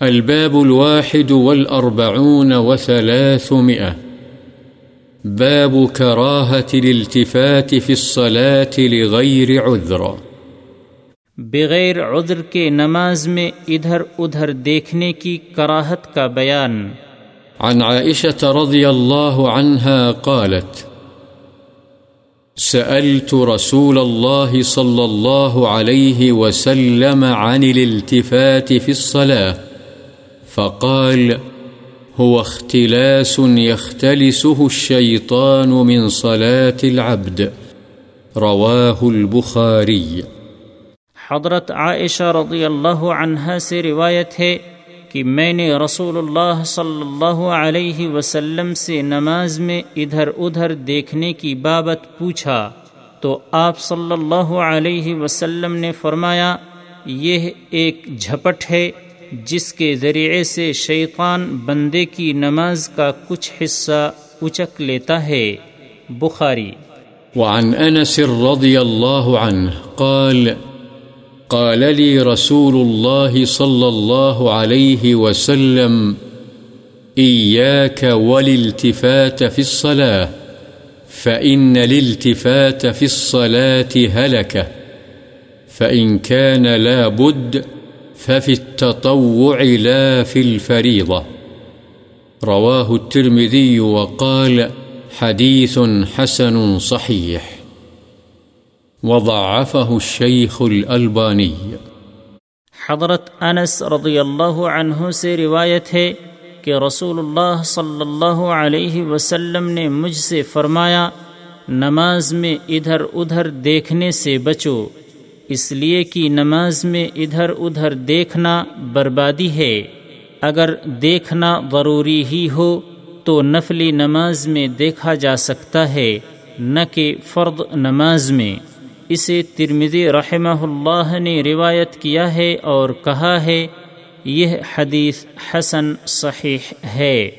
الباب الواحد والأربعون وثلاثمئة باب كراهة الالتفات في الصلاة لغير عذر. بغیر عذر کے نماز میں ادھر ادھر دیکھنے کی کراہت کا بیان۔ عن عائشة رضي الله عنها قالت سألت رسول الله صلى الله عليه وسلم عن الالتفات في الصلاة. فقال، هو اختلاس يختلسه الشيطان من صلاة العبد. رواه البخاري. حضرت عائشہ رضی اللہ عنہا سے روایت ہے کہ میں نے رسول اللہ صلی اللہ علیہ وسلم سے نماز میں ادھر ادھر دیکھنے کی بابت پوچھا تو آپ صلی اللہ علیہ وسلم نے فرمایا، یہ ایک جھپٹ ہے جس کے ذریعے سے شیطان بندے کی نماز کا کچھ حصہ اچک لیتا ہے۔ بخاری۔ وعن أنس رضي الله عنه قال قال لي رسول الله صلى الله عليه وسلم إياك والالتفات في الصلاة، فإن الالتفات في الصلاة هلكة فإن كان لا بد ففي التطوع لا في الفريضة. رواه الترمذي وقال حديث حسن صحيح. وضعفه الشيخ الألباني. حضرت انس رضی اللہ عنہ سے روایت ہے کہ رسول اللہ صلی اللہ علیہ وسلم نے مجھ سے فرمایا، نماز میں ادھر ادھر دیکھنے سے بچو۔ اس لیے کہ نماز میں ادھر ادھر دیکھنا بربادی ہے۔ اگر دیکھنا ضروری ہی ہو تو نفلی نماز میں دیکھا جا سکتا ہے، نہ کہ فرد نماز میں۔ اسے ترمذی رحمہ اللہ نے روایت کیا ہے اور کہا ہے، یہ حدیث حسن صحیح ہے۔